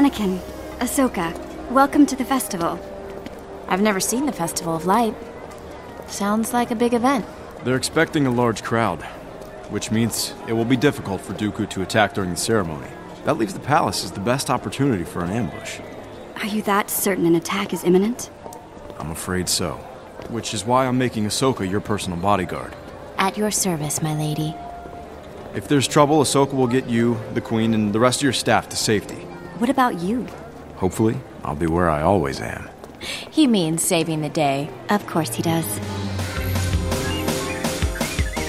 Anakin, Ahsoka, welcome to the festival. I've never seen the Festival of Light. Sounds like a big event. They're expecting a large crowd, which means it will be difficult for Dooku to attack during the ceremony. That leaves the palace as the best opportunity for an ambush. Are you that certain an attack is imminent? I'm afraid so. Which is why I'm making Ahsoka your personal bodyguard. At your service, my lady. If there's trouble, Ahsoka will get you, the Queen, and the rest of your staff to safety. What about you? Hopefully, I'll be where I always am. He means saving the day. Of course he does.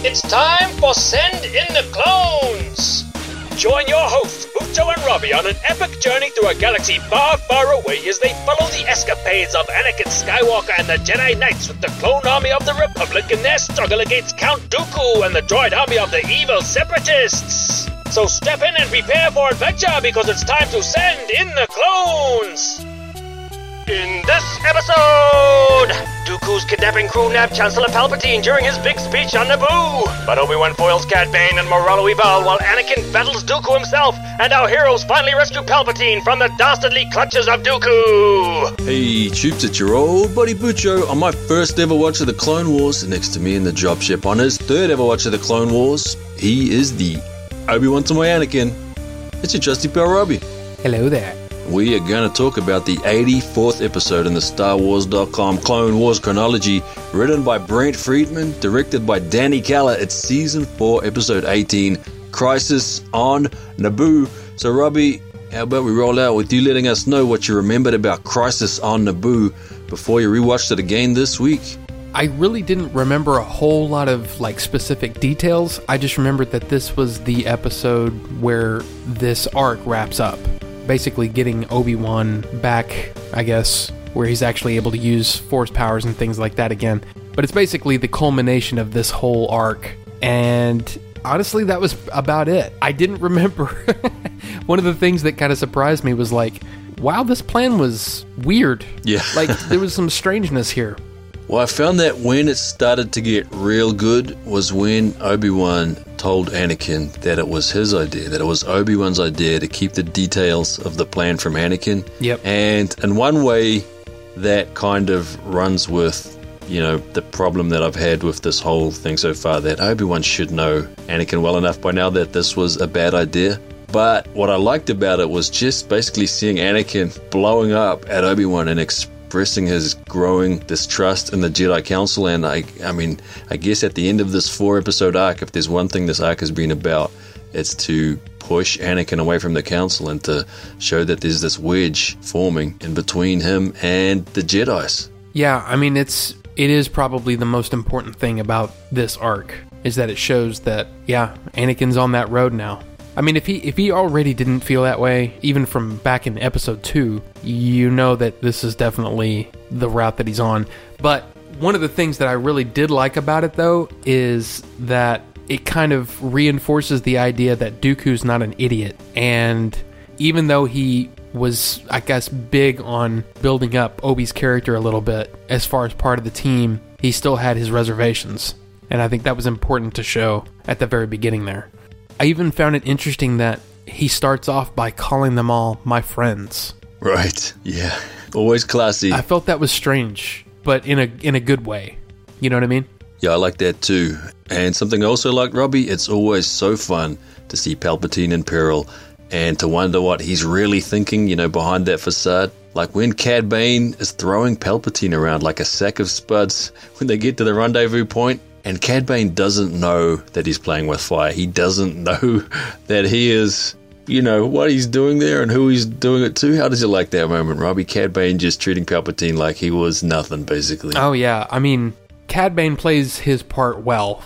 It's time for Send in the Clones! Join your hosts, Bucho and Robbie, on an epic journey through a galaxy far, far away as they follow the escapades of Anakin Skywalker and the Jedi Knights with the clone army of the Republic in their struggle against Count Dooku and the droid army of the evil Separatists! So step in and prepare for adventure because it's time to send in the clones! In this episode, Dooku's kidnapping crew nabbed Chancellor Palpatine during his big speech on Naboo. But Obi-Wan foils Cad Bane and Moralo Eval while Anakin battles Dooku himself, and our heroes finally rescue Palpatine from the dastardly clutches of Dooku. Hey, troops, it's your old buddy Bucho on my first ever watch of the Clone Wars. Next to me in the dropship on his third ever watch of the Clone Wars, he is the Obi-Wan to my Anakin. It's your trusty pal Robbie. Hello there. We are going to talk about the 84th episode in the Star Wars.com Clone Wars chronology, written by Brent Friedman, directed by Danny Keller. It's season 4, episode 18, Crisis on Naboo. So, Robbie, how about we roll out with you letting us know what you remembered about Crisis on Naboo before you rewatched it again this week? I really didn't remember a whole lot of like specific details. I just remembered that this was the episode where this arc wraps up. Basically getting Obi-Wan back, I guess, where he's actually able to use force powers and things like that again. But it's basically the culmination of this whole arc. And honestly, that was about it. I didn't remember. One of the things that kind of surprised me was like, wow, this plan was weird. Yeah. like there was some strangeness here. Well, I found that when it started to get real good was when Obi Wan told Anakin that it was his idea, that it was Obi Wan's idea to keep the details of the plan from Anakin. Yep. And in one way, that kind of runs with, you know, the problem that I've had with this whole thing so far that Obi Wan should know Anakin well enough by now that this was a bad idea. But what I liked about it was just basically seeing Anakin blowing up at Obi Wan and expressing his growing distrust in the Jedi Council. And I, I mean, I guess at the end of this four episode arc, if there's one thing this arc has been about, it's to push Anakin away from the Council and to show that there's this wedge forming in between him and the Jedi's. Yeah, I mean it's it is probably the most important thing about this arc is that it shows that yeah, Anakin's on that road now. I mean if he if he already didn't feel that way even from back in episode 2, you know that this is definitely the route that he's on. But one of the things that I really did like about it though is that it kind of reinforces the idea that Dooku's not an idiot and even though he was, I guess, big on building up Obi's character a little bit as far as part of the team, he still had his reservations. And I think that was important to show at the very beginning there. I even found it interesting that he starts off by calling them all my friends. Right. Yeah. Always classy. I felt that was strange, but in a in a good way. You know what I mean? Yeah, I like that too. And something I also like, Robbie, it's always so fun to see Palpatine in peril and to wonder what he's really thinking, you know, behind that facade. Like when Cad Bane is throwing Palpatine around like a sack of spuds when they get to the rendezvous point, and Cad Bane doesn't know that he's playing with fire. He doesn't know that he is, you know, what he's doing there and who he's doing it to. How did you like that moment, Robbie? Cad Bane just treating Palpatine like he was nothing, basically. Oh yeah, I mean, Cad Bane plays his part well,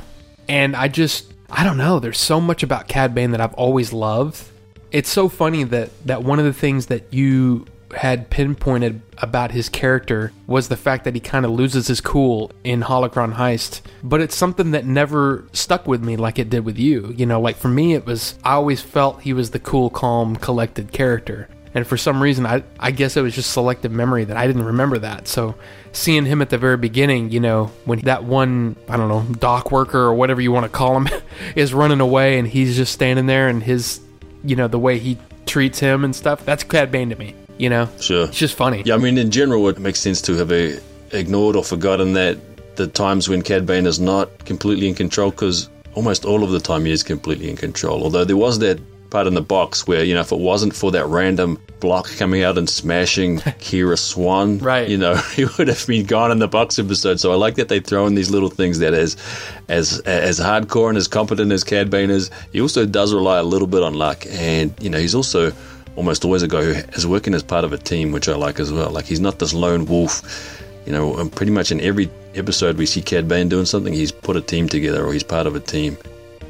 and I just I don't know. There's so much about Cad Bane that I've always loved. It's so funny that that one of the things that you had pinpointed about his character was the fact that he kind of loses his cool in Holocron Heist, but it's something that never stuck with me like it did with you. You know, like for me, it was I always felt he was the cool, calm, collected character. And for some reason, I, I guess it was just selective memory that I didn't remember that. So seeing him at the very beginning, you know, when that one, I don't know, dock worker or whatever you want to call him, is running away and he's just standing there and his, you know, the way he treats him and stuff. That's Cad Bane to me. You know, Sure. it's just funny. Yeah, I mean, in general, it makes sense to have uh, ignored or forgotten that the times when Cad Bane is not completely in control, because almost all of the time he is completely in control. Although there was that part in the box where, you know, if it wasn't for that random block coming out and smashing Kiera Swan, Right. you know, he would have been gone in the box episode. So I like that they throw in these little things that as as as hardcore and as competent as Cad Bane is, he also does rely a little bit on luck. And, you know, he's also almost always a guy who is working as part of a team, which I like as well. Like he's not this lone wolf. You know, and pretty much in every episode we see Cad Bane doing something, he's put a team together or he's part of a team.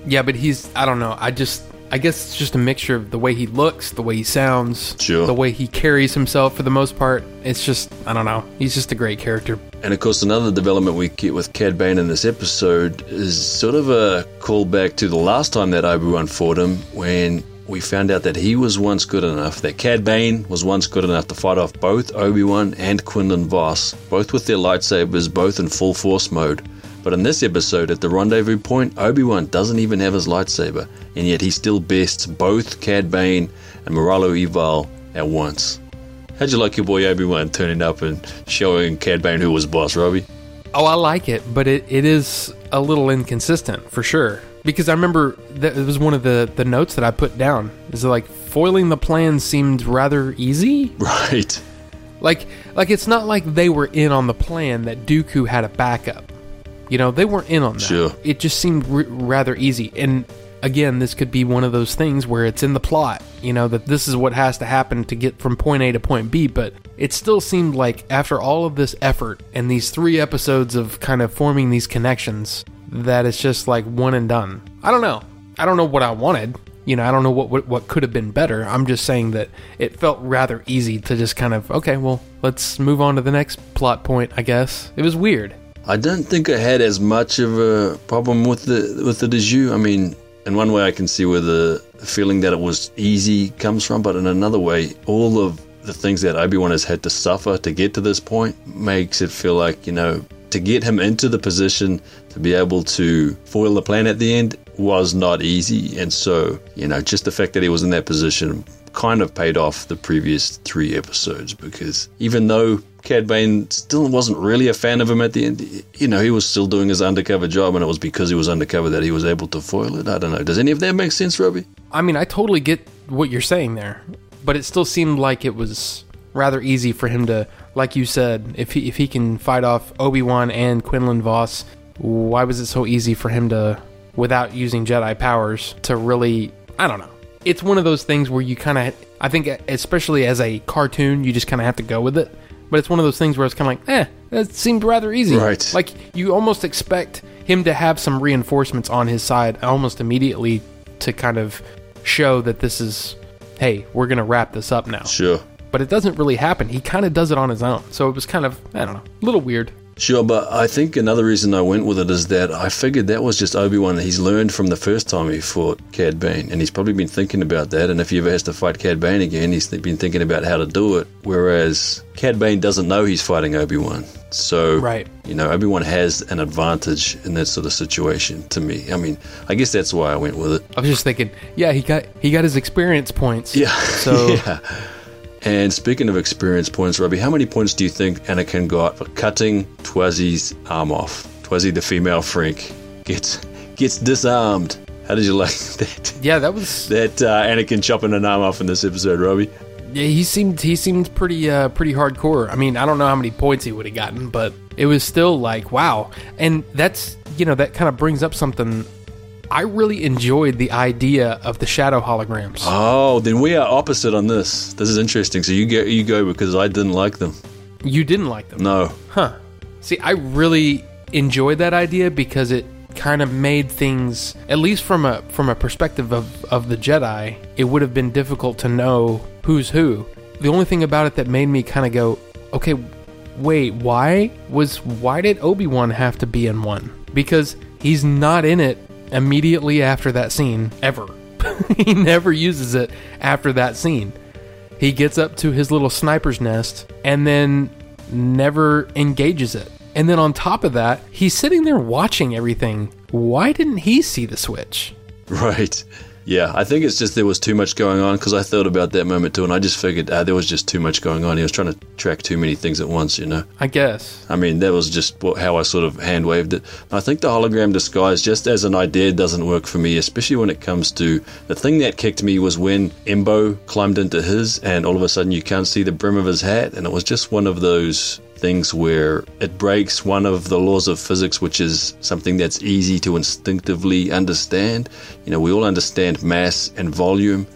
Yeah, but he's I don't know. I just I guess it's just a mixture of the way he looks, the way he sounds, Sure. the way he carries himself for the most part. It's just I don't know. He's just a great character. And of course, another development we get with Cad Bane in this episode is sort of a callback to the last time that Obi Wan fought him when we found out that he was once good enough, that Cad Bane was once good enough to fight off both Obi Wan and Quinlan Vos, both with their lightsabers, both in full force mode. But in this episode, at the rendezvous point, Obi Wan doesn't even have his lightsaber, and yet he still bests both Cad Bane and Moralo Eval at once. How'd you like your boy Obi Wan turning up and showing Cad Bane who was boss, Robbie? Oh, I like it, but it, it is a little inconsistent for sure. Because I remember that it was one of the, the notes that I put down. Is like foiling the plan seemed rather easy. Right. Like like it's not like they were in on the plan that Dooku had a backup. You know, they weren't in on that. Sure. It just seemed r- rather easy. And again, this could be one of those things where it's in the plot, you know, that this is what has to happen to get from point A to point B, but it still seemed like after all of this effort and these 3 episodes of kind of forming these connections that it's just like one and done. I don't know. I don't know what I wanted. You know, I don't know what, what what could have been better. I'm just saying that it felt rather easy to just kind of okay, well, let's move on to the next plot point. I guess it was weird. I don't think I had as much of a problem with the with the Deju. I mean, in one way, I can see where the feeling that it was easy comes from, but in another way, all of the things that Obi Wan has had to suffer to get to this point makes it feel like you know to get him into the position to be able to foil the plan at the end was not easy, and so you know just the fact that he was in that position kind of paid off the previous three episodes because even though Cad Bane still wasn't really a fan of him at the end, you know, he was still doing his undercover job and it was because he was undercover that he was able to foil it. I don't know. Does any of that make sense, Robbie? I mean, I totally get what you're saying there, but it still seemed like it was rather easy for him to, like you said, if he if he can fight off Obi Wan and Quinlan Vos, why was it so easy for him to, without using Jedi powers, to really? I don't know. It's one of those things where you kind of, I think, especially as a cartoon, you just kind of have to go with it. But it's one of those things where it's kind of like, eh, that seemed rather easy. Right. Like you almost expect him to have some reinforcements on his side almost immediately to kind of show that this is, hey, we're going to wrap this up now. Sure. But it doesn't really happen. He kind of does it on his own. So it was kind of, I don't know, a little weird. Sure, but I think another reason I went with it is that I figured that was just Obi Wan. He's learned from the first time he fought Cad Bane, and he's probably been thinking about that. And if he ever has to fight Cad Bane again, he's been thinking about how to do it. Whereas Cad Bane doesn't know he's fighting Obi Wan, so Right. you know Obi Wan has an advantage in that sort of situation. To me, I mean, I guess that's why I went with it. I was just thinking, yeah, he got he got his experience points. Yeah. So yeah. And speaking of experience points, Robbie, how many points do you think Anakin got for cutting Twazzi's arm off? Twazzi, the female Frank, gets gets disarmed. How did you like that? yeah, that was That uh, Anakin chopping an arm off in this episode, Robbie. yeah, he seemed he seemed pretty uh pretty hardcore. I mean, I don't know how many points he would have gotten, but it was still like wow. And that's you know that kind of brings up something. I really enjoyed the idea of the shadow holograms. Oh, then we are opposite on this. This is interesting. So you go, you go because I didn't like them. You didn't like them. No, Huh. See, I really enjoyed that idea because it kind of made things at least from a from a perspective of of the Jedi, it would have been difficult to know who's who. The only thing about it that made me kind of go, "Okay, wait, why was why did Obi-Wan have to be in one?" Because he's not in it immediately after that scene ever. he never uses it after that scene. He gets up to his little sniper's nest and then never engages it. And then on top of that, he's sitting there watching everything. Why didn't he see the switch? right. Yeah, I think it's just there was too much going on because I thought about that moment too, and I just figured uh, there was just too much going on. He was trying to track too many things at once, you know. I guess. I mean, that was just what, how I sort of hand waved it. I think the hologram disguise, just as an idea, doesn't work for me, especially when it comes to the thing that kicked me was when Embo climbed into his, and all of a sudden you can't see the brim of his hat, and it was just one of those things where it breaks one of the laws of physics, which is something that's easy to instinctively understand. You know, we all understand mass and volume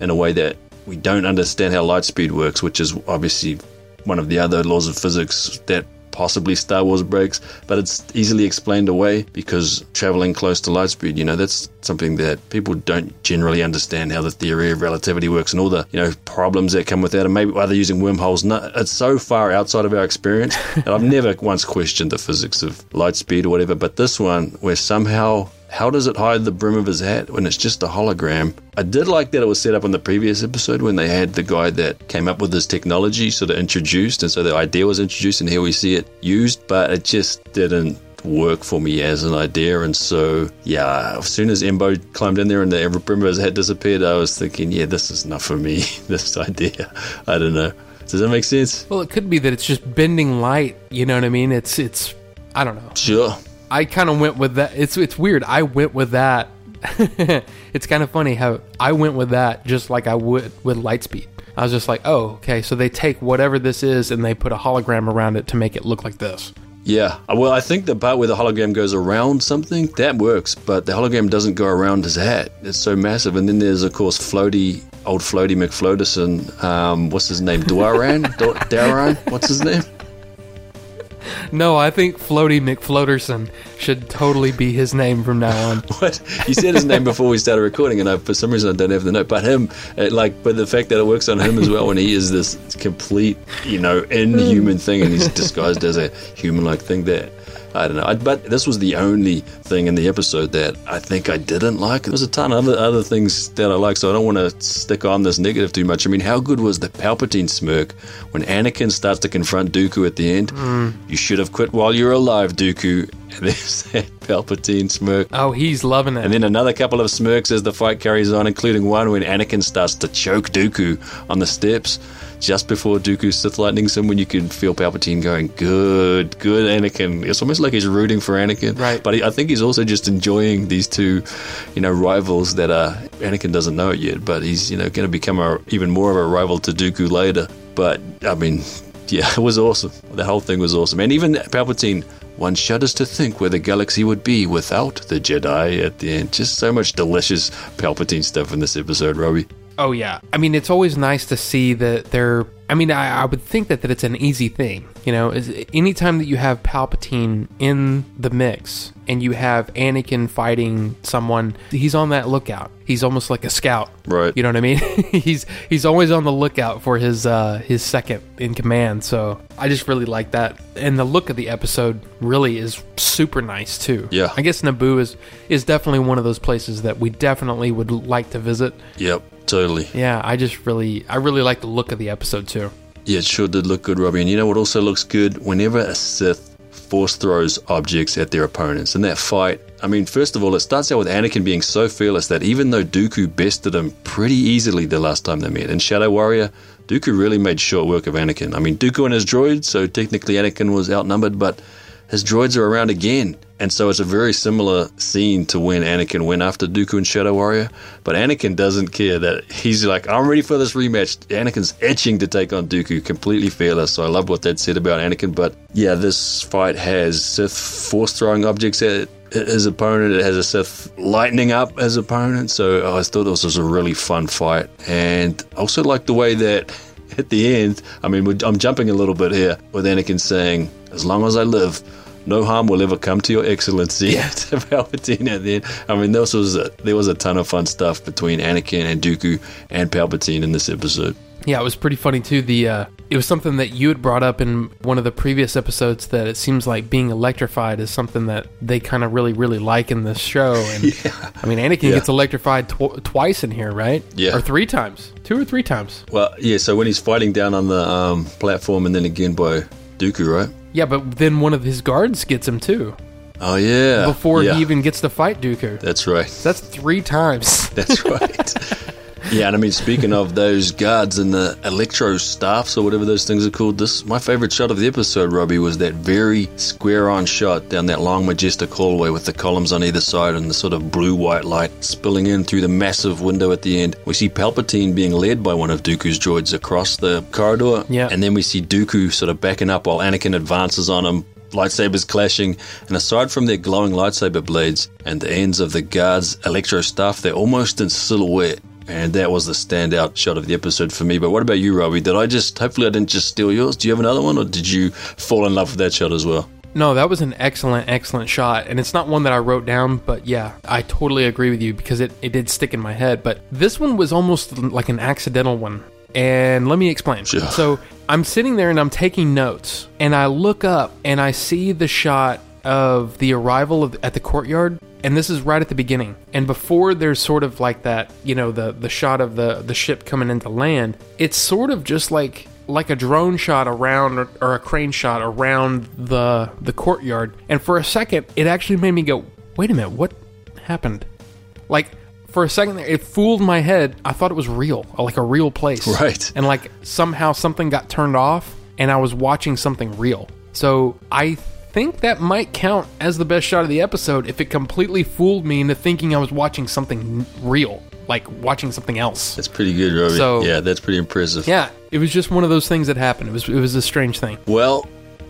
in a way that we don't understand how light speed works, which is obviously one of the other laws of physics that possibly Star Wars breaks, but it's easily explained away because traveling close to light speed, you know, that's something that people don't generally understand how the theory of relativity works and all the, you know, problems that come with that. And maybe why they're using wormholes. No, it's so far outside of our experience that I've never once questioned the physics of light speed or whatever. But this one, where somehow how does it hide the brim of his hat when it's just a hologram? I did like that it was set up in the previous episode when they had the guy that came up with this technology sort of introduced, and so the idea was introduced, and here we see it used, but it just didn't work for me as an idea. And so, yeah, as soon as Embo climbed in there and the brim of his hat disappeared, I was thinking, yeah, this is not for me, this idea. I don't know. Does that make sense? Well, it could be that it's just bending light. You know what I mean? It's it's. I don't know. Sure. I kind of went with that. It's it's weird. I went with that. it's kind of funny how I went with that just like I would with Lightspeed. I was just like, oh, okay. So they take whatever this is and they put a hologram around it to make it look like this. Yeah, well, I think the part where the hologram goes around something that works, but the hologram doesn't go around his hat. It's so massive. And then there's of course Floaty, old Floaty McFloaterson. Um, what's his name? Duaran? Daran? What's his name? No, I think Floaty McFloaterson should totally be his name from now on. what you said his name before we started recording, and I, for some reason I don't have the note. But him, it, like, but the fact that it works on him as well, when he is this complete, you know, inhuman thing, and he's disguised as a human-like thing. That I don't know. I, but this was the only thing in the episode that I think I didn't like. There's a ton of other, other things that I like, so I don't want to stick on this negative too much. I mean, how good was the Palpatine smirk when Anakin starts to confront Dooku at the end? Mm. You should have quit while you're alive, Dooku. And there's that Palpatine smirk. Oh, he's loving it. And then another couple of smirks as the fight carries on, including one when Anakin starts to choke Dooku on the steps just before Dooku Sith lightnings him when you can feel Palpatine going, good, good Anakin. It's almost like he's rooting for Anakin. Right. But he, I think he's also just enjoying these two, you know, rivals that are, Anakin doesn't know it yet, but he's, you know, going to become a, even more of a rival to Dooku later. But, I mean, yeah, it was awesome. The whole thing was awesome. And even Palpatine, one shudders to think where the galaxy would be without the Jedi at the end. Just so much delicious Palpatine stuff in this episode, Robbie. Oh yeah. I mean, it's always nice to see that they're. I mean, I, I would think that, that it's an easy thing. You know, is anytime that you have Palpatine in the mix and you have Anakin fighting someone, he's on that lookout. He's almost like a scout. Right. You know what I mean? he's he's always on the lookout for his uh, his second in command. So I just really like that, and the look of the episode really is super nice too. Yeah. I guess Naboo is is definitely one of those places that we definitely would like to visit. Yep. Totally. Yeah, I just really, I really like the look of the episode too. Yeah, it sure did look good, Robbie. And you know what also looks good? Whenever a Sith force throws objects at their opponents in that fight. I mean, first of all, it starts out with Anakin being so fearless that even though Dooku bested him pretty easily the last time they met in Shadow Warrior, Dooku really made short work of Anakin. I mean, Dooku and his droids, so technically Anakin was outnumbered, but his droids are around again. And so it's a very similar scene to when Anakin went after Dooku in Shadow Warrior. But Anakin doesn't care that he's like, I'm ready for this rematch. Anakin's etching to take on Dooku, completely fearless. So I love what that said about Anakin. But yeah, this fight has Sith force throwing objects at his opponent. It has a Sith lightning up his opponent. So I thought this was a really fun fight. And I also like the way that at the end, I mean, I'm jumping a little bit here with Anakin saying, as long as I live, no harm will ever come to your excellency yeah. to Palpatine at the end. I mean, this was a, there was a ton of fun stuff between Anakin and Dooku and Palpatine in this episode. Yeah, it was pretty funny too. The uh, it was something that you had brought up in one of the previous episodes that it seems like being electrified is something that they kind of really really like in this show. And yeah. I mean, Anakin yeah. gets electrified tw- twice in here, right? Yeah, or three times, two or three times. Well, yeah. So when he's fighting down on the um, platform, and then again by Dooku, right? Yeah, but then one of his guards gets him too. Oh yeah. before yeah. he even gets to fight Dooku. That's right. That's three times. That's right. Yeah, and I mean, speaking of those guards and the electro staffs or whatever those things are called, this my favorite shot of the episode, Robbie, was that very square-on shot down that long, majestic hallway with the columns on either side and the sort of blue-white light spilling in through the massive window at the end. We see Palpatine being led by one of Dooku's droids across the corridor, Yeah. and then we see Dooku sort of backing up while Anakin advances on him, lightsabers clashing, and aside from their glowing lightsaber blades and the ends of the guards' electro staff, they're almost in silhouette. And that was the standout shot of the episode for me. But what about you, Robbie? Did I just, hopefully, I didn't just steal yours? Do you have another one, or did you fall in love with that shot as well? No, that was an excellent, excellent shot. And it's not one that I wrote down, but yeah, I totally agree with you because it, it did stick in my head. But this one was almost like an accidental one. And let me explain. Sure. So I'm sitting there and I'm taking notes, and I look up and I see the shot of the arrival of, at the courtyard. And this is right at the beginning. And before there's sort of like that, you know, the, the shot of the, the ship coming into land, it's sort of just like like a drone shot around or, or a crane shot around the the courtyard. And for a second it actually made me go wait a minute what happened? Like for a second it fooled my head. I thought it was real like a real place. Right. and like somehow something got turned off and i was watching something real. So i think that might count as the best shot of the episode if it completely fooled me into thinking i was watching something real like watching something else That's pretty good, Robbie. So- yeah, that's pretty impressive. yeah it was just one of those things that happened it was it was a strange thing Well,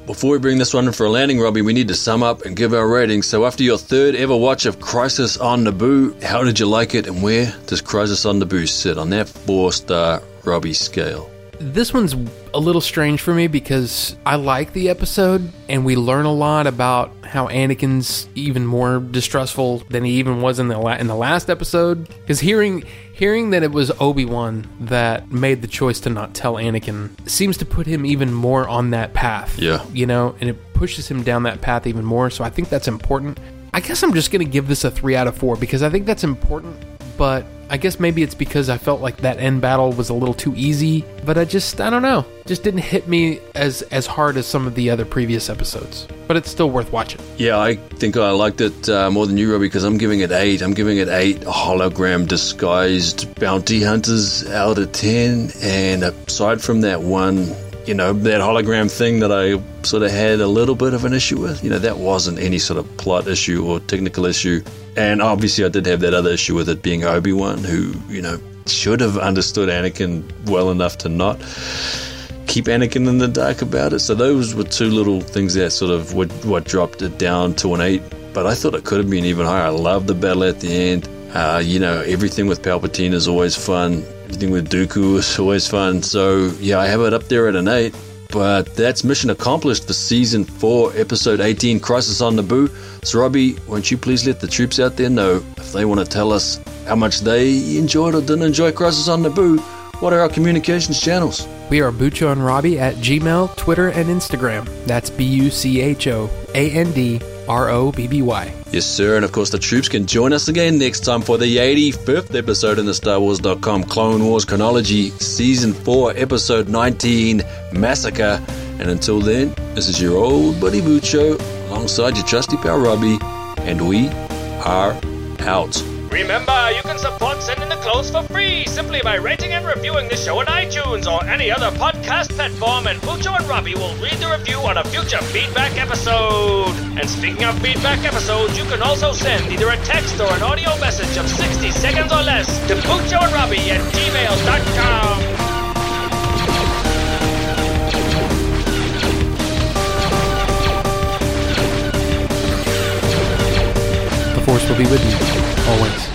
before we bring this one in for a landing, Robbie, we need to sum up and give our ratings. So, after your third ever watch of Crisis on Naboo, how did you like it, and where does Crisis on Naboo sit on that four-star Robbie scale? This one's a little strange for me because I like the episode and we learn a lot about how Anakin's even more distrustful than he even was in the la- in the last episode. Because hearing hearing that it was Obi Wan that made the choice to not tell Anakin seems to put him even more on that path. Yeah. you know, and it pushes him down that path even more. So I think that's important. I guess I'm just gonna give this a three out of four because I think that's important. But I guess maybe it's because I felt like that end battle was a little too easy. But I just I don't know, just didn't hit me as as hard as some of the other previous episodes. But it's still worth watching. Yeah, I think I liked it uh, more than you, Robbie, because I'm giving it eight. I'm giving it eight hologram disguised bounty hunters out of ten. And aside from that one, you know, that hologram thing that I sort of had a little bit of an issue with, you know, that wasn't any sort of plot issue or technical issue. And obviously, I did have that other issue with it being Obi Wan, who, you know, should have understood Anakin well enough to not keep Anakin in the dark about it. So those were two little things that sort of what, what dropped it down to an eight. But I thought it could have been even higher. I love the battle at the end. Uh, you know, everything with Palpatine is always fun. Everything with Dooku is always fun. So yeah, I have it up there at an eight. But that's mission accomplished for season four, episode 18, Crisis on Naboo. So, Robbie, won't you please let the troops out there know if they want to tell us how much they enjoyed or didn't enjoy Crisis on Naboo? What are our communications channels? We are Bucho and Robbie at Gmail, Twitter, and Instagram. That's B U C H O A N D R O B B Y. Yes, sir. And of course, the troops can join us again next time for the 85th episode in the StarWars.com Clone Wars chronology, Season 4, Episode 19, Massacre. And until then, this is your old buddy Bucho alongside your trusty pal Robbie, and we are out. Remember, you can support Send in the Clones for free simply by rating and reviewing the show on iTunes or any other podcast platform, and Bucho and Robbie will read the review on a future feedback episode. And speaking of feedback episodes, you can also send either a text or an audio message of 60 seconds or less to Bucho and Robbie at gmail.com. The Force will be with you always.